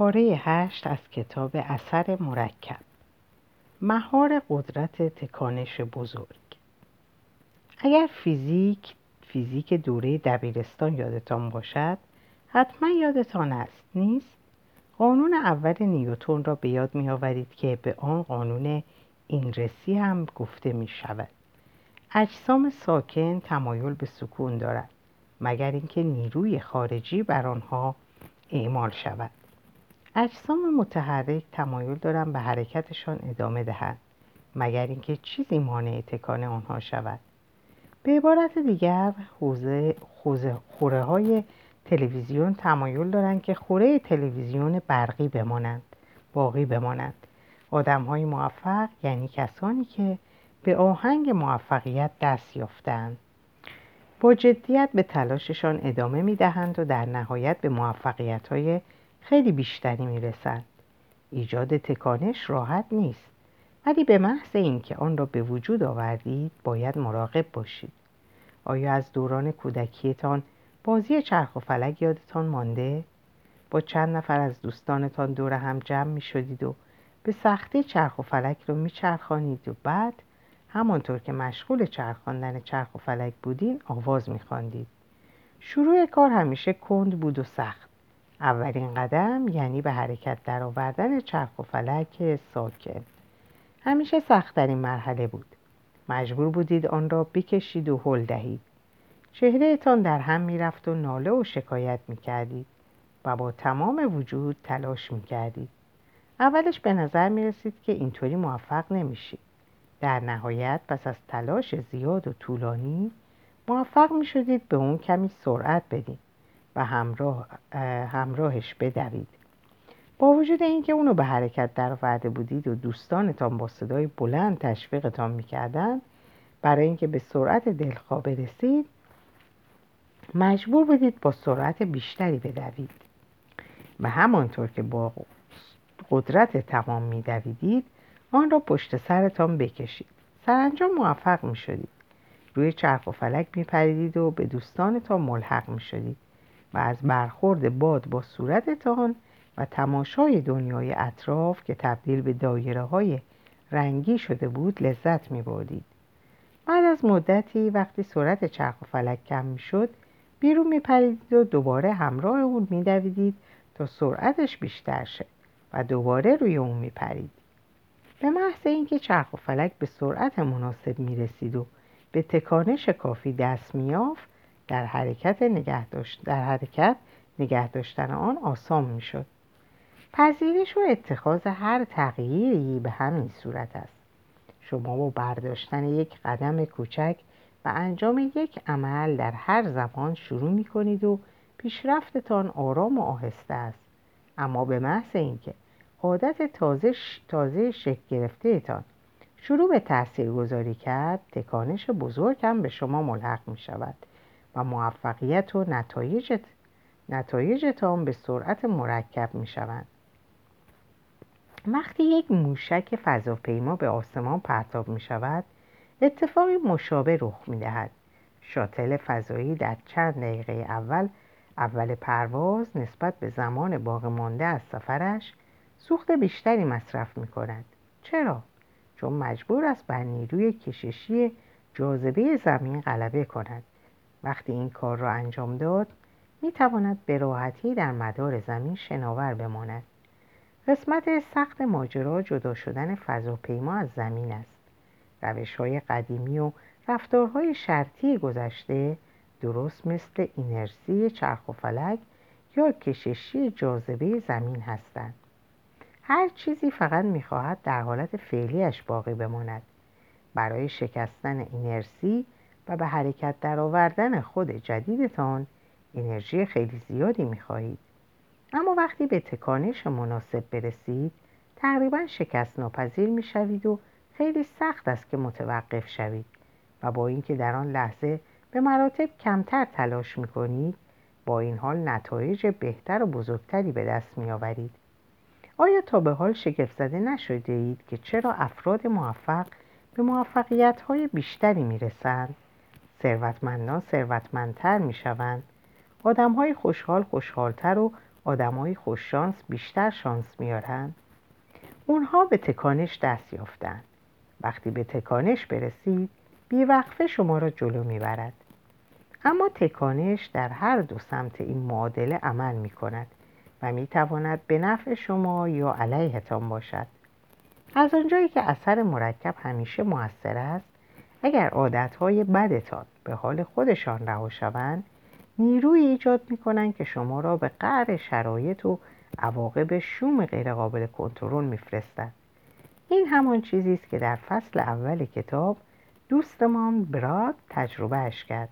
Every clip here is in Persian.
پاره هشت از کتاب اثر مرکب. مهار قدرت تکانش بزرگ. اگر فیزیک فیزیک دوره دبیرستان یادتان باشد حتما یادتان است نیست؟ قانون اول نیوتون را به یاد می آورید که به آن قانون اینرسی هم گفته می شود اجسام ساکن تمایل به سکون دارد مگر اینکه نیروی خارجی بر آنها اعمال شود. اجسام متحرک تمایل دارند به حرکتشان ادامه دهند مگر اینکه چیزی مانع تکان آنها شود. به عبارت دیگر خوزه خوره های تلویزیون تمایل دارند که خوره تلویزیون برقی بمانند باقی بمانند. آدم های موفق یعنی کسانی که به آهنگ موفقیت دست یافتند با جدیت به تلاششان ادامه می دهند و در نهایت به موفقیت های خیلی بیشتری می رسند. ایجاد تکانش راحت نیست ولی به محض اینکه آن را به وجود آوردید باید مراقب باشید آیا از دوران کودکیتان بازی چرخ و فلک یادتان مانده؟ با چند نفر از دوستانتان دور هم جمع می شدید و به سختی چرخ و فلک رو می چرخانید و بعد همانطور که مشغول چرخاندن چرخ و فلک بودین آواز می خواندید. شروع کار همیشه کند بود و سخت اولین قدم یعنی به حرکت در آوردن چرخ و فلک ساکن همیشه سختترین مرحله بود. مجبور بودید آن را بکشید و هل دهید. چهرهتان در هم می‌رفت و ناله و شکایت می‌کردید و با تمام وجود تلاش می‌کردید. اولش به نظر می‌رسید که اینطوری موفق نمیشید. در نهایت پس از تلاش زیاد و طولانی موفق می‌شدید به اون کمی سرعت بدید. و همراه همراهش بدوید. با وجود اینکه اونو به حرکت در آورده بودید و دوستانتان با صدای بلند تشویقتان می‌کردند برای اینکه به سرعت دلخواه برسید مجبور بودید با سرعت بیشتری بدوید. و همانطور که با قدرت تمام میدویدید آن را پشت سرتان بکشید. سرانجام موفق می‌شدید. روی چرخ و فلک میپریدید و به دوستانتان ملحق می‌شدید. و از برخورد باد با صورتتان و تماشای دنیای اطراف که تبدیل به دایره های رنگی شده بود لذت می بردید. بعد از مدتی وقتی سرعت چرخ و فلک کم می شد بیرون می پریدید و دوباره همراه اون می دویدید تا سرعتش بیشتر شد و دوباره روی اون می پرید. به محض اینکه چرخ و فلک به سرعت مناسب می رسید و به تکانش کافی دست می در حرکت نگه داشت در حرکت نگه داشتن آن آسان می شد. پذیرش و اتخاذ هر تغییری به همین صورت است. شما با برداشتن یک قدم کوچک و انجام یک عمل در هر زمان شروع می کنید و پیشرفتتان آرام و آهسته است. اما به محض اینکه عادت تازه, تازه شکل شروع به تأثیر گذاری کرد تکانش بزرگ هم به شما ملحق می شود و موفقیت و نتایج نتایجتان به سرعت مرکب می شوند. وقتی یک موشک فضاپیما به آسمان پرتاب می شود اتفاقی مشابه رخ می دهد. شاتل فضایی در چند دقیقه اول اول پرواز نسبت به زمان باقی مانده از سفرش سوخت بیشتری مصرف می کند. چرا؟ چون مجبور است بر نیروی کششی جاذبه زمین غلبه کند. وقتی این کار را انجام داد می تواند به راحتی در مدار زمین شناور بماند. قسمت سخت ماجرا جدا شدن فضاپیما از زمین است. روش های قدیمی و رفتارهای شرطی گذشته درست مثل اینرسی چرخ و فلک یا کششی جاذبه زمین هستند. هر چیزی فقط می‌خواهد در حالت فعلیش باقی بماند. برای شکستن اینرسی و به حرکت در آوردن خود جدیدتان انرژی خیلی زیادی می‌خواهید. اما وقتی به تکانش مناسب برسید تقریبا شکست ناپذیر می‌شوید و خیلی سخت است که متوقف شوید و با اینکه در آن لحظه به مراتب کمتر تلاش می‌کنید با این حال نتایج بهتر و بزرگتری به دست میآورید آیا تا به حال شگفت زده نشده اید که چرا افراد موفق به موفقیت های بیشتری می‌رسند ثروتمندان ثروتمندتر می‌شوند. آدم های خوشحال خوشحالتر و آدمای خوششانس بیشتر شانس میارن اونها به تکانش دست یافتن وقتی به تکانش برسید بیوقفه شما را جلو می‌برد. اما تکانش در هر دو سمت این معادله عمل می کند و می تواند به نفع شما یا علیهتان باشد. از آنجایی که اثر مرکب همیشه موثر است اگر عادتهای بدتان به حال خودشان رها شوند نیروی ایجاد می کنند که شما را به قعر شرایط و عواقب شوم غیرقابل کنترل میفرستند این همان چیزی است که در فصل اول کتاب دوستمان براد تجربهش کرد.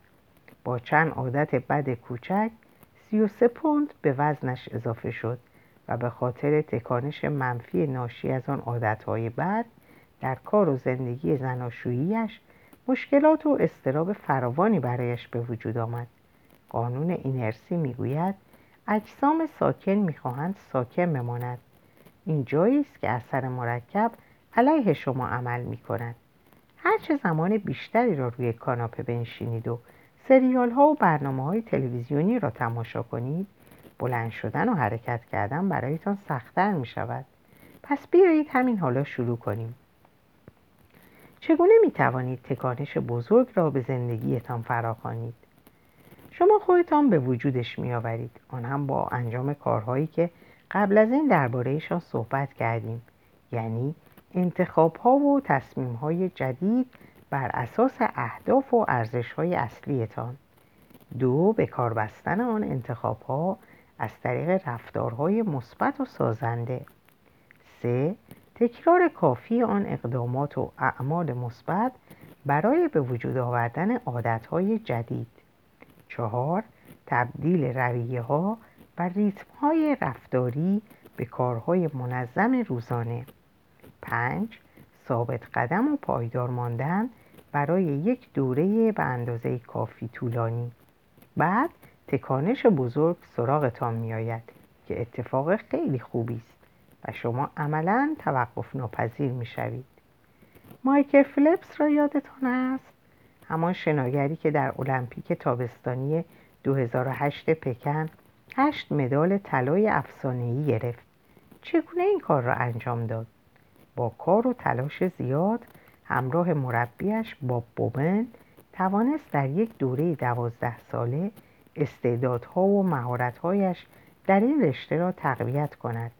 با چند عادت بد کوچک 33 پوند به وزنش اضافه شد و به خاطر تکانش منفی ناشی از آن عادتهای بد در کار و زندگی زناشوییش مشکلات و استراب فراوانی برایش به وجود آمد. قانون اینرسی می‌گوید اجسام ساکن می‌خواهند ساکن بماند این جایی است که اثر مرکب علیه شما عمل می‌کند. هرچه زمان بیشتری را روی کاناپه بنشینید و سریال ها و برنامه های تلویزیونی را تماشا کنید بلند شدن و حرکت کردن برایتان سختتر می شود پس بیایید همین حالا شروع کنیم. چگونه می توانید تکانش بزرگ را به زندگیتان فراخوانید شما خودتان به وجودش می آورید آن هم با انجام کارهایی که قبل از این دربارهشان صحبت کردیم یعنی انتخاب ها و تصمیم های جدید بر اساس اهداف و ارزش های اصلیتان. دو به کار بستن آن انتخاب ها از طریق رفتارهای مثبت و سازنده. سه تکرار کافی آن اقدامات و اعمال مثبت برای به وجود آوردن عادتهای جدید. چهار تبدیل رویه ها و ریتم های رفتاری به کارهای منظم روزانه. پنج ثابت قدم و پایدار ماندن برای یک دوره به اندازه کافی طولانی. بعد تکانش بزرگ سراغتان میآید که اتفاق خیلی خوبی است. و شما عملا توقف ناپذیر می شوید. مایکل فلپس را یادتان است؟ همان شناگری که در المپیک تابستانی 2008 پکن هشت مدال طلای افسانه‌ای گرفت. چگونه این کار را انجام داد؟ با کار و تلاش زیاد همراه مربیش با بوبن توانست در یک دوره دوازده ساله استعدادها و مهارتهایش در این رشته را تقویت کند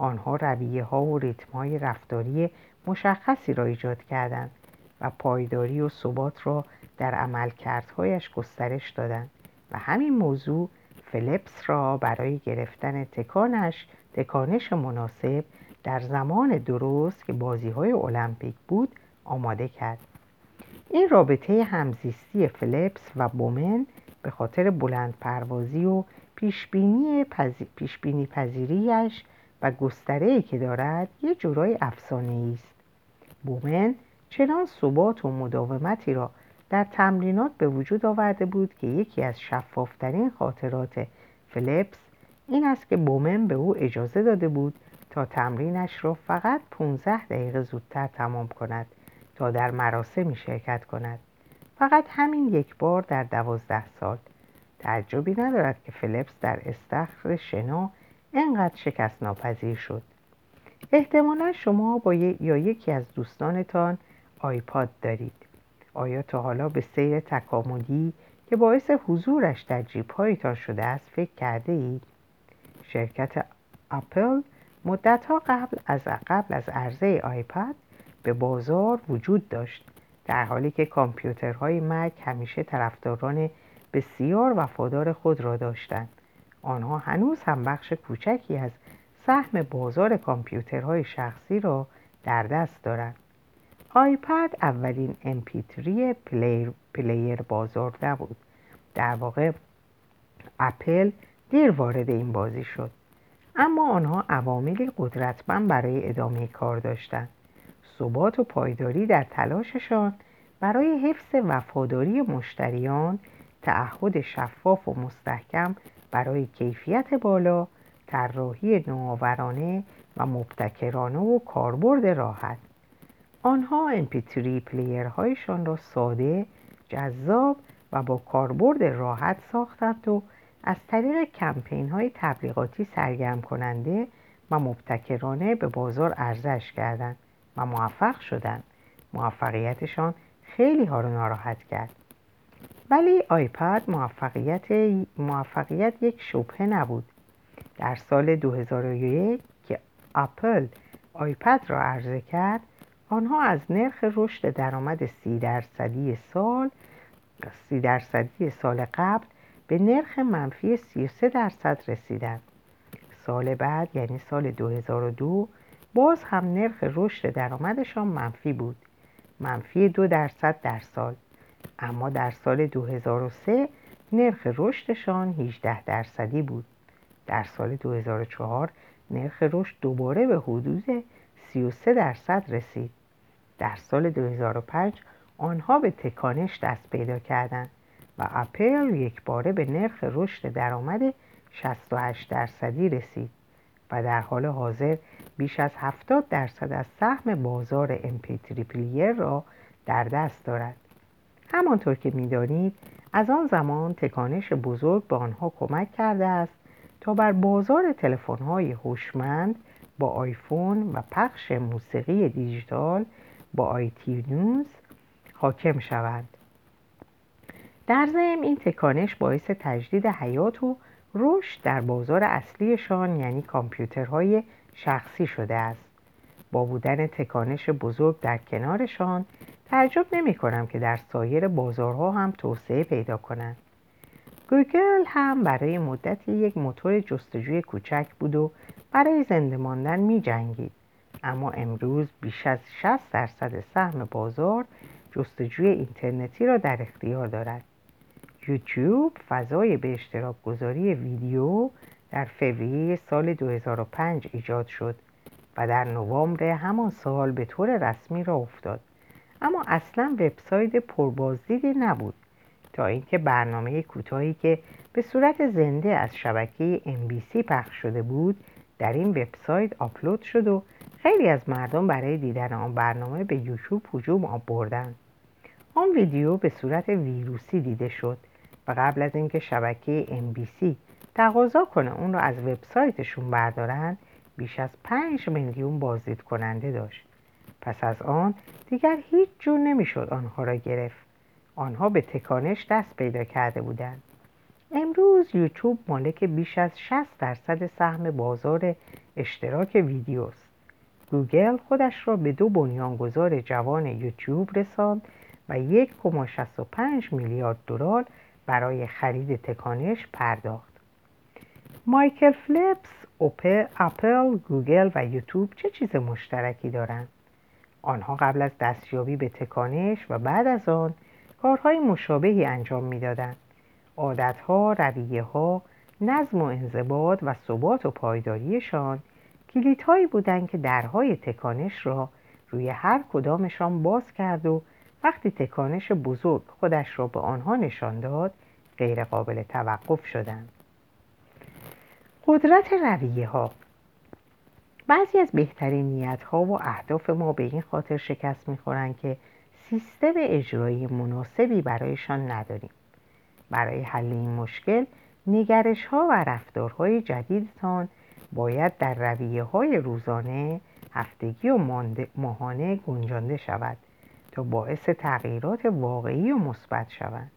آنها رویه ها و ریتم های رفتاری مشخصی را ایجاد کردند و پایداری و ثبات را در عملکردهایش گسترش دادند و همین موضوع فلپس را برای گرفتن تکانش تکانش مناسب در زمان درست که بازی های المپیک بود آماده کرد. این رابطه همزیستی فلپس و بومن به خاطر بلند پروازی و پیشبینی پذیریش و گستره که دارد یه جورای افسانه است. بومن چنان ثبات و مداومتی را در تمرینات به وجود آورده بود که یکی از شفافترین خاطرات فلپس این است که بومن به او اجازه داده بود تا تمرینش را فقط 15 دقیقه زودتر تمام کند تا در مراسمی شرکت کند. فقط همین یک بار در دوازده سال. تعجبی ندارد که فلپس در استخر شنا انقدر شکست ناپذیر شد. احتمالا شما با یا یکی از دوستانتان آیپاد دارید. آیا تا حالا به سیر تکاملی که باعث حضورش در جیبهایتان شده است فکر کرده اید؟ شرکت اپل مدتها قبل از قبل از عرضه آیپد به بازار وجود داشت در حالی که کامپیوترهای مک همیشه طرفداران بسیار وفادار خود را داشتند. آنها هنوز هم بخش کوچکی از سهم بازار کامپیوترهای شخصی را در دست دارند. آیپد اولین MP3 player, player بازار نبود. در واقع اپل دیر وارد این بازی شد. اما آنها عواملی قدرتمند برای ادامه کار داشتند. ثبات و پایداری در تلاششان برای حفظ وفاداری مشتریان تعهد شفاف و مستحکم برای کیفیت بالا طراحی نوآورانه و مبتکرانه و کاربرد راحت. آنها امپیتری پلیرهایشان را ساده جذاب و با کاربرد راحت ساختند و از طریق کمپین های تبلیغاتی سرگرم کننده و مبتکرانه به بازار ارزش کردند و موفق شدند. موفقیتشان خیلی ها رو ناراحت کرد. ولی آیپد موفقیت, موفقیت یک شبهه نبود. در سال 2001 که اپل آیپد را عرضه کرد آنها از نرخ رشد درآمد سی درصدی سال سی درصدی سال قبل به نرخ منفی 33 درصد رسیدند. سال بعد یعنی سال 2002 باز هم نرخ رشد درآمدشان منفی بود. منفی دو درصد در سال. اما در سال 2003 نرخ رشدشان 18 درصدی بود در سال 2004 نرخ رشد دوباره به حدود 33 درصد رسید در سال 2005 آنها به تکانش دست پیدا کردند و اپل یک باره به نرخ رشد درآمد 68 درصدی رسید و در حال حاضر بیش از 70 درصد از سهم بازار MP3 پلیر را در دست دارد. همانطور که می‌دانید از آن زمان تکانش بزرگ به آنها کمک کرده است تا بر بازار تلفن‌های هوشمند با آیفون و پخش موسیقی دیجیتال با آیتیونز حاکم شوند. در ضمن این تکانش باعث تجدید حیات و رشد در بازار اصلیشان یعنی کامپیوترهای شخصی شده است با بودن تکانش بزرگ در کنارشان تعجب نمی کنم که در سایر بازارها هم توسعه پیدا کنند. گوگل هم برای مدتی یک موتور جستجوی کوچک بود و برای زنده ماندن می جنگید. اما امروز بیش از 60 درصد سهم بازار جستجوی اینترنتی را در اختیار دارد. یوتیوب فضای به اشتراک گذاری ویدیو در فوریه سال 2005 ایجاد شد و در نوامبر همان سال به طور رسمی را افتاد. اما اصلا وبسایت پربازدیدی نبود تا اینکه برنامه کوتاهی که به صورت زنده از شبکه MBC پخش شده بود در این وبسایت آپلود شد و خیلی از مردم برای دیدن آن برنامه به یوتیوب هجوم آب بردند. آن ویدیو به صورت ویروسی دیده شد و قبل از اینکه شبکه MBC تقاضا کنه اون رو از وبسایتشون بردارن بیش از 5 میلیون بازدید کننده داشت. پس از آن دیگر هیچ جور نمی‌شد آنها را گرفت. آنها به تکانش دست پیدا کرده بودند. امروز یوتیوب مالک بیش از 60 درصد سهم بازار اشتراک ویدیوست. گوگل خودش را به دو بنیانگذار جوان یوتیوب رساند و 1.65 میلیارد دلار برای خرید تکانش پرداخت. مایکل فلیپس اپل گوگل و یوتیوب چه چیز مشترکی دارند؟ آنها قبل از دستیابی به تکانش و بعد از آن کارهای مشابهی انجام می‌دادند. عادتها ها، نظم و انضباط و ثبات و پایداریشان کلیدهایی بودند که درهای تکانش را روی هر کدامشان باز کرد و وقتی تکانش بزرگ خودش را به آنها نشان داد غیر قابل توقف شدند. قدرت رویه ها بعضی از بهترین نیت ها و اهداف ما به این خاطر شکست می‌خورند که سیستم اجرایی مناسبی برایشان نداریم. برای حل این مشکل نگرش ها و رفتارهای جدیدتان باید در رویه های روزانه هفتگی و ماهانه گنجانده شود تا باعث تغییرات واقعی و مثبت شوند.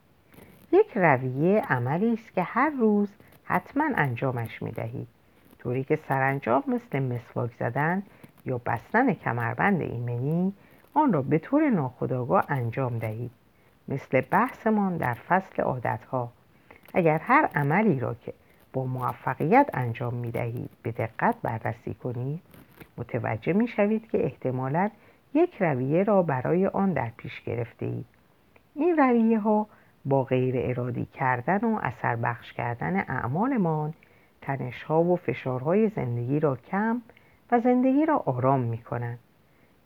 یک رویه عملی است که هر روز حتما انجامش می دهید طوری که سرانجام مثل مسواک زدن یا بستن کمربند ایمنی آن را به طور ناخودآگاه انجام دهید. مثل بحثمان در فصل عادتها. اگر هر عملی را که با موفقیت انجام می دهید به دقت بررسی کنید متوجه می شوید که احتمالا یک رویه را برای آن در پیش گرفته اید. این رویه ها با غیر ارادی کردن و اثر بخش کردن اعمالمان تنشها و فشارهای زندگی را کم و زندگی را آرام می کنند.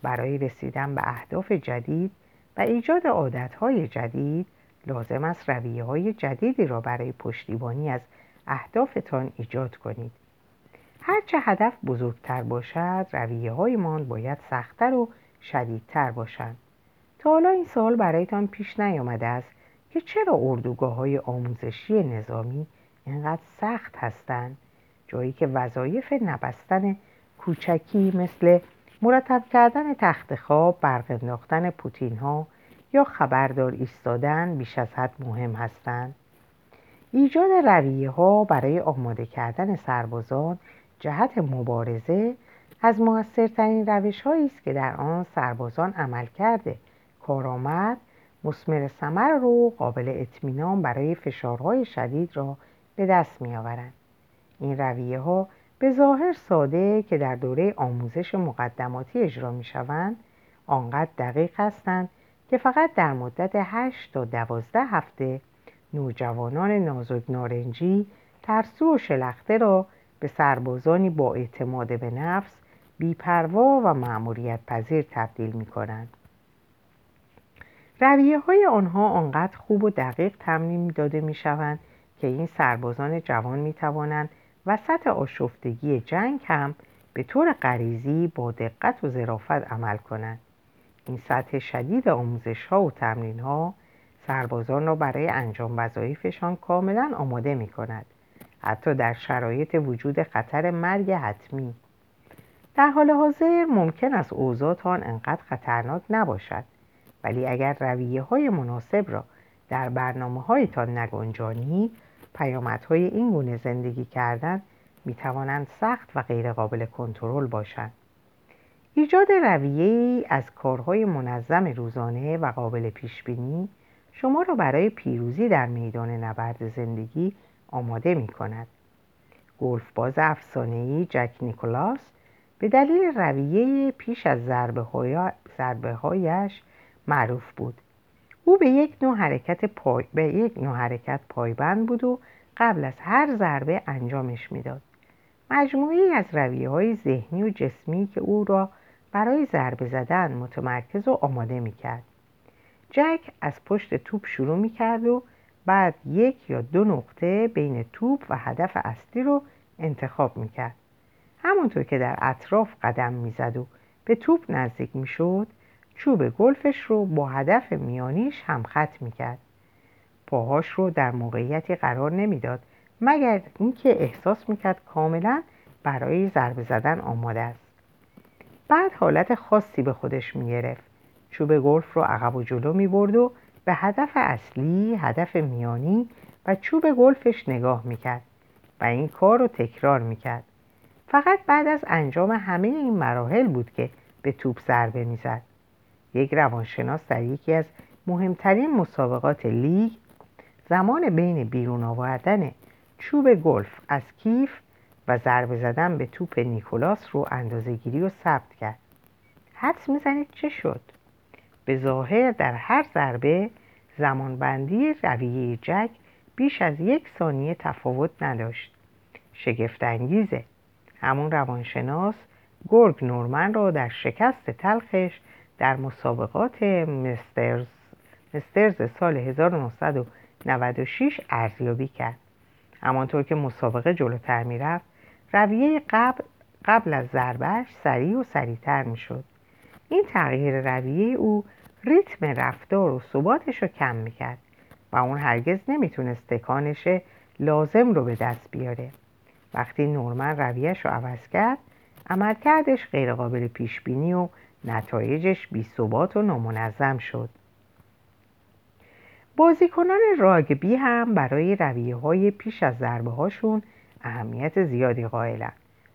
برای رسیدن به اهداف جدید و ایجاد عادتهای جدید لازم است رویه های جدیدی را برای پشتیبانی از اهدافتان ایجاد کنید. هرچه هدف بزرگتر باشد رویه هایمان باید سختتر و شدیدتر باشند. تا حالا این سال برایتان پیش نیامده است که چرا اردوگاه های آموزشی نظامی اینقدر سخت هستند جایی که وظایف نبستن کوچکی مثل مرتب کردن تخت خواب برق انداختن پوتین ها یا خبردار ایستادن بیش از حد مهم هستند ایجاد رویه ها برای آماده کردن سربازان جهت مبارزه از موثرترین روش است که در آن سربازان عمل کرده. کارآمد مسمر ثمر رو قابل اطمینان برای فشارهای شدید را به دست می آورند. این رویه ها به ظاهر ساده که در دوره آموزش مقدماتی اجرا می شوند آنقدر دقیق هستند که فقط در مدت 8 تا 12 هفته نوجوانان نازک نارنجی ترسو و شلخته را به سربازانی با اعتماد به نفس بیپروا و معمولیت پذیر تبدیل می کنند. رویه های آنها آنقدر خوب و دقیق تمرین داده می شوند که این سربازان جوان می توانند وسط آشفتگی جنگ هم به طور غریزی با دقت و ظرافت عمل کنند. این سطح شدید آموزش ها و تمرین ها سربازان را برای انجام وظایفشان کاملا آماده می کند. حتی در شرایط وجود خطر مرگ حتمی در حال حاضر ممکن است اوضاعتان انقدر خطرناک نباشد ولی اگر رویه های مناسب را در برنامه هایتان نگنجانی پیامدهای این گونه زندگی کردن می توانند سخت و غیرقابل کنترل باشند ایجاد رویه از کارهای منظم روزانه و قابل پیش بینی شما را برای پیروزی در میدان نبرد زندگی آماده می کند. گلف باز افسانه‌ای جک نیکولاس به دلیل رویه پیش از ضربه, هایش معروف بود. او به یک نوع حرکت پای... به یک نوع حرکت پایبند بود و قبل از هر ضربه انجامش می‌داد. مجموعی از رویه های ذهنی و جسمی که او را برای ضربه زدن متمرکز و آماده می کرد. جک از پشت توپ شروع می کرد و بعد یک یا دو نقطه بین توپ و هدف اصلی رو انتخاب می کرد. همونطور که در اطراف قدم می‌زد و به توپ نزدیک می‌شد چوب گلفش رو با هدف میانیش هم خط می‌کرد. پاهاش رو در موقعیتی قرار نمی‌داد مگر اینکه احساس می‌کرد کاملا برای ضربه زدن آماده است. بعد حالت خاصی به خودش می‌گرفت. چوب گلف رو عقب و جلو می‌برد و به هدف اصلی هدف میانی و چوب گلفش نگاه می‌کرد و این کار رو تکرار می‌کرد. فقط بعد از انجام همه این مراحل بود که به توپ ضربه می‌زد. یک روانشناس در یکی از مهمترین مسابقات لیگ زمان بین بیرون آوردن چوب گلف از کیف و ضربه زدن به توپ نیکولاس رو اندازه گیری و ثبت کرد. حدس می‌زنید چه شد؟ به ظاهر در هر ضربه زمانبندی رویه جک بیش از یک ثانیه تفاوت نداشت. شگفت انگیزه همون روانشناس گرگ نورمن را در شکست تلخش در مسابقات مسترز, مسترز سال 1996 ارزیابی کرد. همانطور که مسابقه جلوتر می‌رفت رویه قبل, قبل از ضربهش سریع و سریعتر می‌شد. این تغییر رویه او ریتم رفتار و ثباتش رو کم می‌کرد و اون هرگز نمی‌تونست تکانش لازم رو به دست بیاره. وقتی نورمن رویش رو عوض کرد عملکردش غیرقابل پیش بینی و نتایجش بی ثبات و نامنظم شد. بازیکنان راگبی هم برای رویه های پیش از ضربه هاشون اهمیت زیادی قائلن.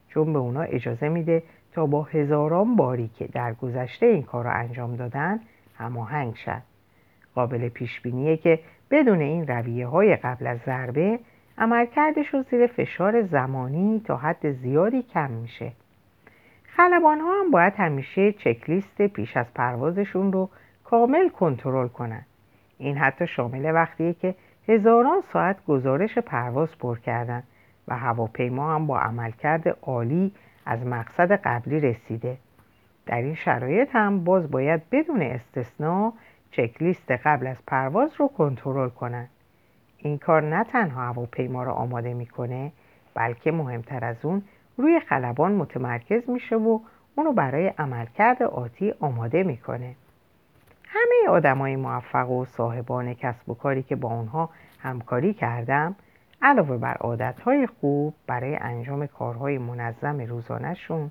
چون به اونا اجازه میده تا با هزاران باری که در گذشته این کار رو انجام دادن هماهنگ شد قابل پیش بینیه که بدون این رویه های قبل از ضربه عملکردش رو زیر فشار زمانی تا حد زیادی کم میشه. خلبان ها هم باید همیشه چکلیست پیش از پروازشون رو کامل کنترل کنن. این حتی شامل وقتیه که هزاران ساعت گزارش پرواز پر کردن و هواپیما هم با عملکرد عالی از مقصد قبلی رسیده. در این شرایط هم باز باید بدون استثنا چکلیست قبل از پرواز رو کنترل کنند این کار نه تنها هواپیما را آماده می‌کنه بلکه مهمتر از اون روی خلبان متمرکز میشه و اونو برای عملکرد آتی آماده می‌کنه. همه آدمای موفق و صاحبان کسب و کاری که با اونها همکاری کردم علاوه بر عادتهای خوب برای انجام کارهای منظم روزانهشون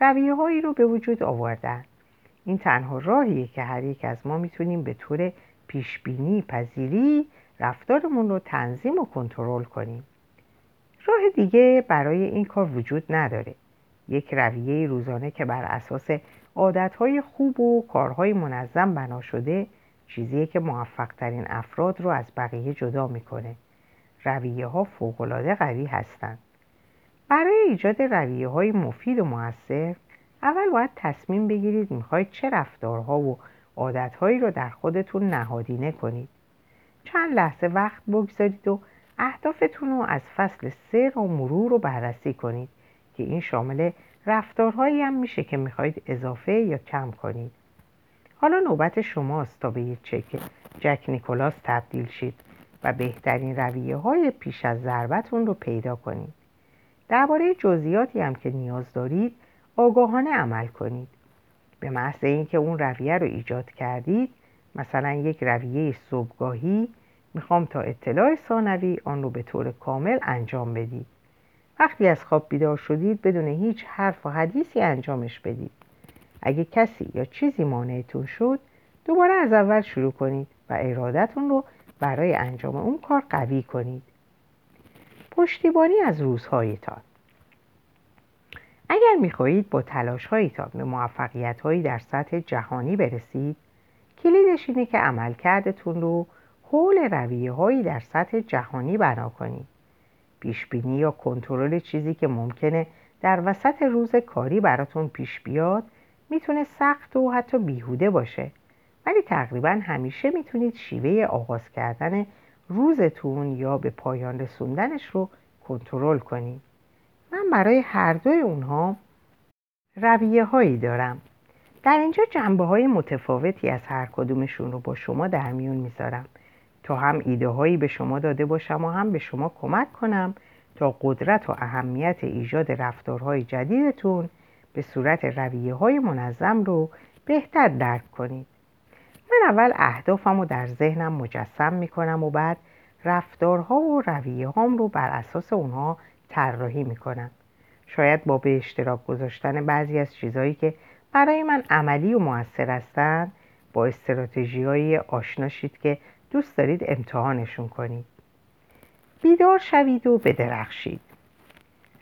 رویه هایی رو به وجود آوردن. این تنها راهیه که هر یک از ما می‌تونیم به طور پیشبینی پذیری رفتارمون رو تنظیم و کنترل کنیم. راه دیگه برای این کار وجود نداره. یک رویه روزانه که بر اساس عادتهای خوب و کارهای منظم بنا شده چیزیه که موفق ترین افراد رو از بقیه جدا می‌کنه. رویه ها فوقلاده قوی هستند. برای ایجاد رویه های مفید و موثر اول باید تصمیم بگیرید می‌خواید چه رفتارها و عادتهایی رو در خودتون نهادینه کنید. چند لحظه وقت بگذارید و اهدافتون رو از فصل سر و مرور رو بررسی کنید که این شامل رفتارهایی هم میشه که می‌خواهید اضافه یا کم کنید. حالا نوبت شماست تا به یک چک جک نیکولاس تبدیل شید و بهترین رویه های پیش از ضربتون رو پیدا کنید. درباره جزئیاتی هم که نیاز دارید آگاهانه عمل کنید. به محض اینکه اون رویه رو ایجاد کردید مثلا یک رویه صبحگاهی می‌خوام تا اطلاع ثانوی آن رو به طور کامل انجام بدید. وقتی از خواب بیدار شدید بدون هیچ حرف و حدیثی انجامش بدید. اگه کسی یا چیزی مانعتون شد دوباره از اول شروع کنید و ارادتون رو برای انجام اون کار قوی کنید. پشتیبانی از روزهایتان. اگر می‌خواهید با تلاشهایتان به موفقیت در سطح جهانی برسید کلیدش اینه که عملکردتون رو حول رویه هایی در سطح جهانی بنا کنید پیشبینی یا کنترل چیزی که ممکنه در وسط روز کاری براتون پیش بیاد می‌تونه سخت و حتی بیهوده باشه. ولی تقریبا همیشه می‌تونید شیوه آغاز کردن روزتون یا به پایان رسوندنش رو کنترل کنید من برای هر دوی اونها رویه هایی دارم. در اینجا جنبه های متفاوتی از هر کدومشون رو با شما در میون می‌ذارم. تا هم ایده هایی به شما داده باشم و هم به شما کمک کنم تا قدرت و اهمیت ایجاد رفتارهای جدیدتون به صورت رویه های منظم رو بهتر درک کنید. من اول اهدافم رو در ذهنم مجسم می‌کنم و بعد رفتارها و رویه هام رو بر اساس اونها طراحی می‌کنم. شاید با به اشتراک گذاشتن بعضی از چیزهایی که برای من عملی و موثر هستند با استراتژی های آشنا شید که دوست دارید امتحانشون کنید. بیدار شوید و بدرخشید.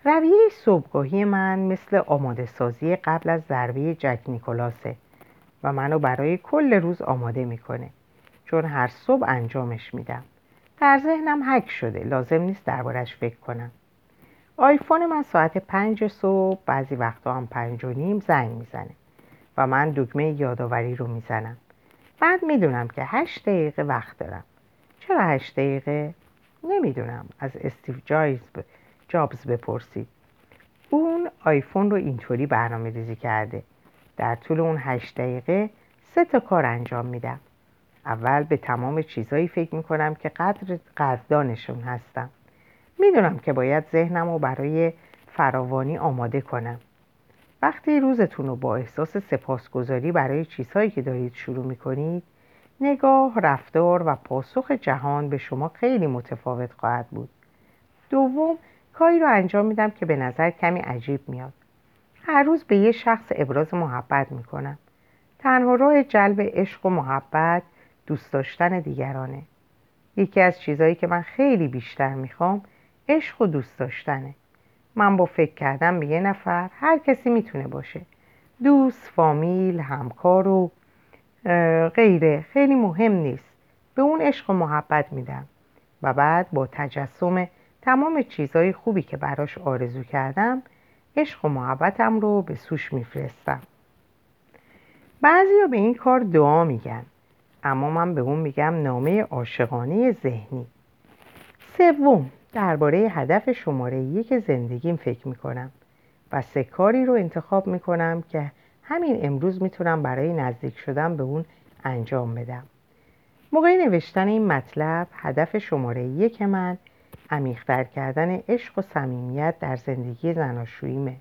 رویه صبحگاهی من مثل آماده سازی قبل از ضربه جک نیکولاسه و منو برای کل روز آماده می‌کنه چون هر صبح انجامش میدم. در ذهنم حک شده لازم نیست دربارش فکر کنم. آیفون من ساعت پنج صبح بعضی وقتا هم پنج و نیم زنگ می‌زنه و من دکمه یادآوری رو می‌زنم. بعد می‌دونم که هشت دقیقه وقت دارم. چرا هشت دقیقه؟ نمی‌دونم. از استیو جابز بپرسید. اون آیفون رو اینطوری برنامه ریزی کرده. در طول اون هشت دقیقه سه تا کار انجام میدم. اول به تمام چیزهایی فکر می‌کنم که قدر قدردانشون هستم. می‌دونم که باید ذهنم رو برای فراوانی آماده کنم. وقتی روزتون رو با احساس سپاسگزاری برای چیزهایی که دارید شروع می‌کنید نگاه، رفتار و پاسخ جهان به شما خیلی متفاوت خواهد بود. دوم کاری رو انجام میدم که به نظر کمی عجیب میاد. هر روز به یه شخص ابراز محبت می‌کنم. تنها راه جلب عشق و محبت دوست داشتن دیگرانه. یکی از چیزهایی که من خیلی بیشتر می‌خوام عشق و دوست داشتنه. من با فکر کردم به یه نفر هر کسی می‌تونه باشه. دوست، فامیل، همکار و غیره. خیلی مهم نیست. به اون عشق و محبت میدم. و بعد با تجسم تمام چیزهای خوبی که براش آرزو کردم عشق و محبتم رو به سوش میفرستم. بعضی به این کار دعا میگن اما من به اون میگم نامه عاشقانه ذهنی. سوم درباره هدف شماره یک زندگیم فکر می‌کنم و سه کاری رو انتخاب می‌کنم که همین امروز می‌تونم برای نزدیک شدن به اون انجام بدم. موقع نوشتن این مطلب هدف شماره یک من عمیقتر کردن عشق و صمیمیت در زندگی زناشوییمه.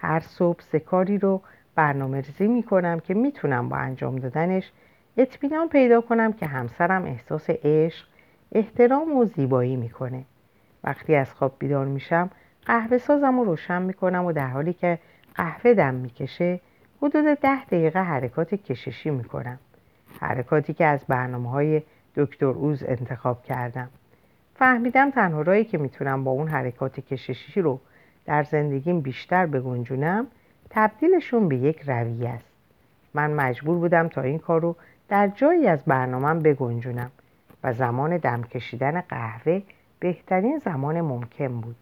هر صبح سه کاری رو برنامه ریزی می کنم که می‌تونم با انجام دادنش اطمینان پیدا کنم که همسرم احساس عشق احترام و زیبایی می‌کنه. وقتی از خواب بیدار میشم قهوه سازم و روشن می‌کنم و در حالی که قهوه دم می‌کشه حدود ده دقیقه حرکات کششی می‌کنم. حرکاتی که از برنامه های دکتر اوز انتخاب کردم. فهمیدم تنها رایی که می‌تونم با اون حرکات کششی رو در زندگیم بیشتر بگنجونم تبدیلشون به یک رویه است. من مجبور بودم تا این کار رو در جایی از برنامهم بگنجونم و زمان دم کشیدن قهوه بهترین زمان ممکن بود.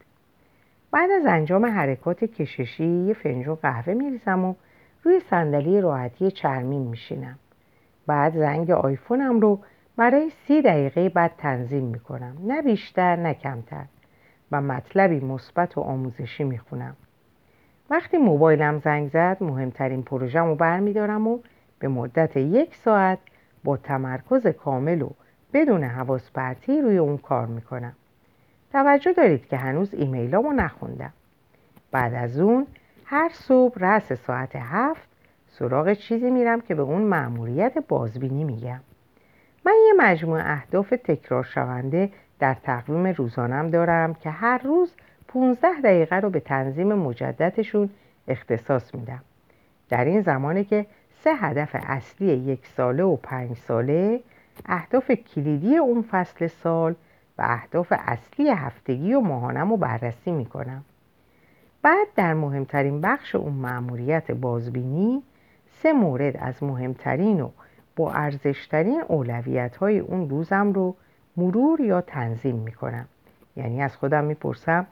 بعد از انجام حرکات کششی یه فنجون قهوه میریزم و روی صندلی راحتی چرمین میشینم. بعد زنگ آیفونم رو برای سی دقیقه بعد تنظیم می‌کنم. نه بیشتر نه کمتر. و مطلبی مثبت و آموزشی می‌خونم. وقتی موبایلم زنگ زد مهمترین پروژم رو برمیدارم و به مدت یک ساعت با تمرکز کامل و بدون حواس روی اون کار می‌کنم. توجه دارید که هنوز ایمیلامو نخوندم. بعد از اون هر صبح رأس ساعت هفت سراغ چیزی میرم که به اون مأموریت بازبینی میگم. من یه مجموعه اهداف تکرار شونده در تقویم روزانم دارم که هر روز 15 دقیقه رو به تنظیم مجددشون اختصاص میدم. در این زمانی که سه هدف اصلی یک ساله و پنج ساله اهداف کلیدی اون فصل سال و اهداف اصلی هفتگی و ماهانم رو بررسی می‌کنم. بعد در مهمترین بخش اون مأموریت بازبینی سه مورد از مهمترین و با ارزشترین اولویت های اون روزم رو مرور یا تنظیم می‌کنم. یعنی از خودم می‌پرسم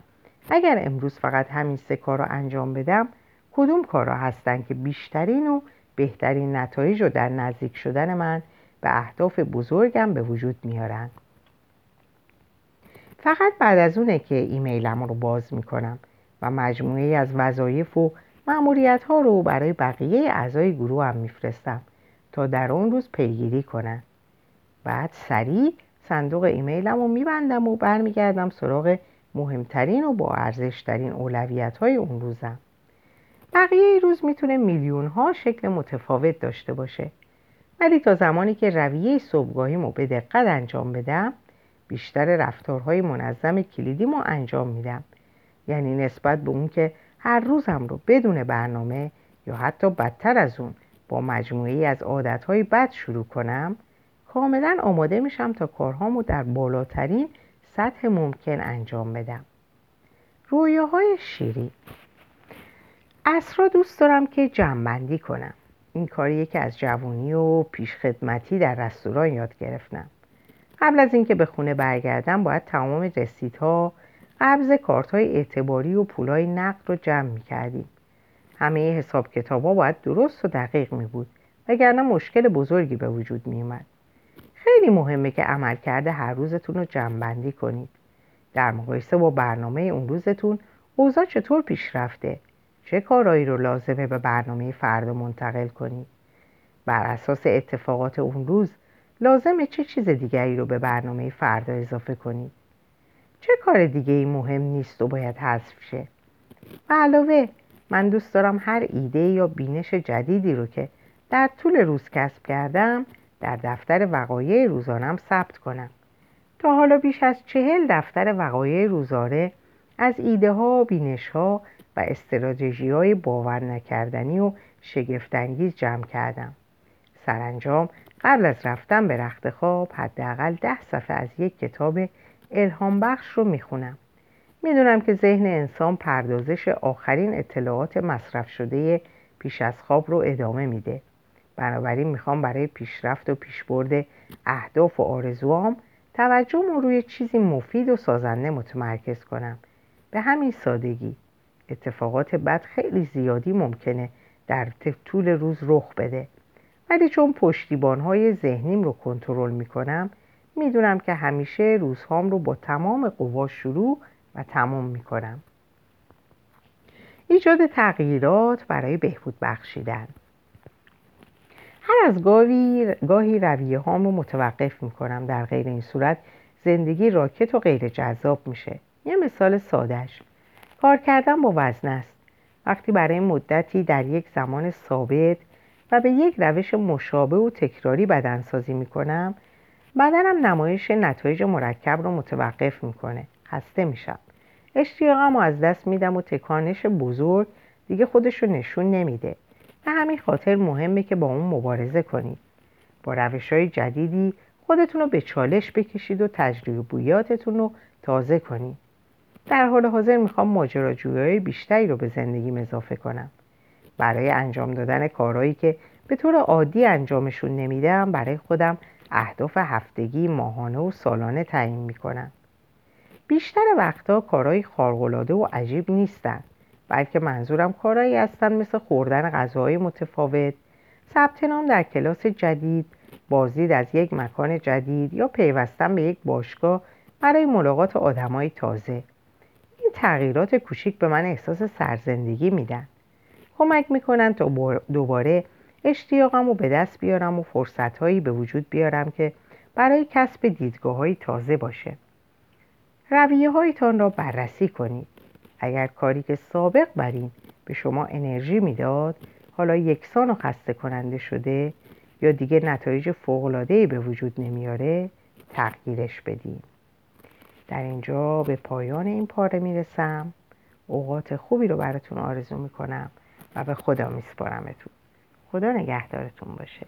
اگر امروز فقط همین سه کار رو انجام بدم کدوم کارها هستن که بیشترین و بهترین نتایج رو در نزدیک شدن من به اهداف بزرگم به وجود میارن؟ فقط بعد از اونه که ایمیلم رو باز می‌کنم و مجموعه از وظایف و معمولیت ها رو برای بقیه اعضای گروه هم میفرستم تا در اون روز پیگیری کنن. بعد سریع صندوق ایمیلم رو میبندم و برمیگردم سراغ مهمترین و با ارزشترین اولویت های اون روزم. بقیه روز می‌تونه میلیون ها شکل متفاوت داشته باشه. ولی تا زمانی که رویه صبحگاهیمو به دقت انجام بدم بیشتر رفتارهای منظم کلیدیمو انجام میدم. یعنی نسبت به اون که هر روزم رو بدون برنامه یا حتی بدتر از اون با مجموعی از عادتهای بد شروع کنم کاملا آماده میشم تا کارهامو در بالاترین سطح ممکن انجام بدم. رویاهای شیری. اصرا دوست دارم که جمعبندی کنم. این کاریه که از جوانی و پیشخدمتی در رستوران یاد گرفتم. قبل از اینکه به خونه برگردم باید تمام رسیدها قبض کارت های اعتباری و پولای نقد رو جمع می کردیم. همه حساب کتاب ها باید درست و دقیق می بود وگرنه مشکل بزرگی به وجود می اومد. خیلی مهمه که عمل کرده هر روزتون رو جمع بندی کنید. در مقایسه با برنامه اون روزتون اوضاع چطور پیش رفته؟ چه کارایی رو لازمه به برنامه فردا منتقل کنید؟ بر اساس اتفاقات اون روز لازمه چه چیز دیگری رو به برنامه فردا اضافه کنید؟ چه کار دیگه ای مهم نیست و باید حذف شه؟ به علاوه من دوست دارم هر ایده یا بینش جدیدی رو که در طول روز کسب کردم در دفتر وقایع روزانم ثبت کنم تا حالا بیش از چهل دفتر وقایع روزانه از ایده ها، بینش ها و استراتژی های باور نکردنی و شگفتانگیز جمع کردم سرانجام قبل از رفتن به رخت خواب حداقل ده صفحه از یک کتاب الهام بخش رو می‌خونم. می‌دونم که ذهن انسان پردازش آخرین اطلاعات مصرف شده پیش از خواب رو ادامه میده. بنابراین می‌خوام برای پیشرفت و پیشبرد اهداف و آرزوام توجه رو روی چیزی مفید و سازنده متمرکز کنم. به همین سادگی. اتفاقات بد خیلی زیادی ممکنه در طول روز رخ بده. ولی چون پشتیبان های ذهنیم رو کنترل می‌کنم می‌دونم که همیشه روزهام رو با تمام قوا شروع و تمام می‌کنم. ایجاد تغییرات برای بهبود بخشیدن. هر از گاهی, گاهی رویه هام رو متوقف می‌کنم. در غیر این صورت زندگی راکت و غیر جذاب میشه. یه مثال سادش کار کردن با وزن است. وقتی برای مدتی در یک زمان ثابت و به یک روش مشابه و تکراری بدنسازی می‌کنم. بدنم نمایش نتایج مرکب رو متوقف می‌کنه. خسته میشم. اشتیاقم رو از دست میدم و تکانش بزرگ دیگه خودش رو نشون نمیده. به همین خاطر مهمه که با اون مبارزه کنید با روش های جدیدی خودتون رو به چالش بکشید و تجربیاتتون رو تازه کنید در حال حاضر می‌خوام ماجراجویی بیشتری رو به زندگیم اضافه کنم. برای انجام دادن کارهایی که به طور عادی انجامشون نمیدم برای خودم اهداف هفتگی، ماهانه و سالانه تعیین می‌کنم. بیشتر وقتها کارهای خارق‌العاده و عجیب نیستن بلکه منظورم کارهایی هستن مثل خوردن غذاهای متفاوت ثبت نام در کلاس جدید بازدید از یک مکان جدید یا پیوستن به یک باشگاه برای ملاقات آدمای تازه. این تغییرات کوچیک به من احساس سرزندگی میدن. کمک می‌کنن تا دوباره اشتیاقم رو به دست بیارم و فرصتهایی به وجود بیارم که برای کسب دیدگاه های تازه باشه. رویه هایتان را بررسی کنید. اگر کاری که سابق برین به شما انرژی می‌داد حالا یکسان و خسته کننده شده یا دیگه نتایج فوقلادهی به وجود نمیاره تغییرش بدین. در اینجا به پایان این پاره می‌رسم. اوقات خوبی رو براتون آرزو می‌کنم. و به خدا میسپارمتون. خدا نگهدارتون باشه.